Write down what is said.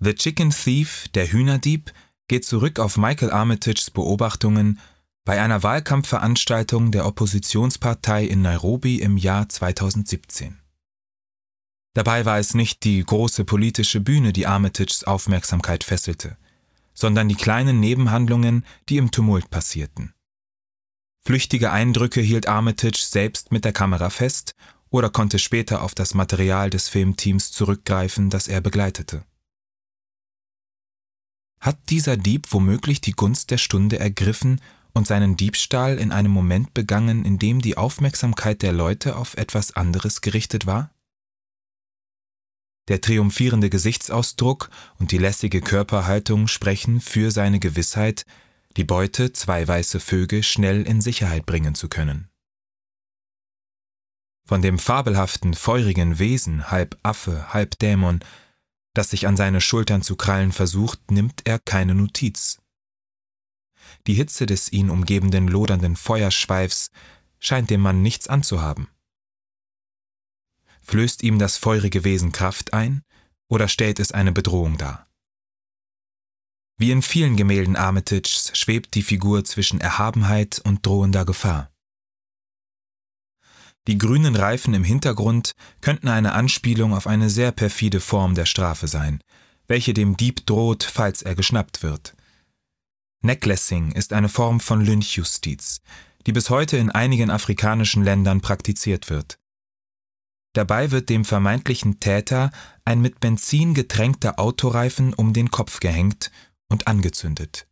The Chicken Thief, der Hühnerdieb, geht zurück auf Michael Armitages Beobachtungen bei einer Wahlkampfveranstaltung der Oppositionspartei in Nairobi im Jahr 2017. Dabei war es nicht die große politische Bühne, die Armitages Aufmerksamkeit fesselte, sondern die kleinen Nebenhandlungen, die im Tumult passierten. Flüchtige Eindrücke hielt Armitage selbst mit der Kamera fest oder konnte später auf das Material des Filmteams zurückgreifen, das er begleitete. Hat dieser Dieb womöglich die Gunst der Stunde ergriffen und seinen Diebstahl in einem Moment begangen, in dem die Aufmerksamkeit der Leute auf etwas anderes gerichtet war? Der triumphierende Gesichtsausdruck und die lässige Körperhaltung sprechen für seine Gewissheit, die Beute, zwei weiße Vögel, schnell in Sicherheit bringen zu können. Von dem fabelhaften, feurigen Wesen, halb Affe, halb Dämon, das sich an seine Schultern zu krallen versucht, nimmt er keine Notiz. Die Hitze des ihn umgebenden lodernden Feuerschweifs scheint dem Mann nichts anzuhaben. Flößt ihm das feurige Wesen Kraft ein oder stellt es eine Bedrohung dar? Wie in vielen Gemälden Armitages schwebt die Figur zwischen Erhabenheit und drohender Gefahr. Die grünen Reifen im Hintergrund könnten eine Anspielung auf eine sehr perfide Form der Strafe sein, welche dem Dieb droht, falls er geschnappt wird. Necklacing ist eine Form von Lynchjustiz, die bis heute in einigen afrikanischen Ländern praktiziert wird. Dabei wird dem vermeintlichen Täter ein mit Benzin getränkter Autoreifen um den Kopf gehängt und angezündet.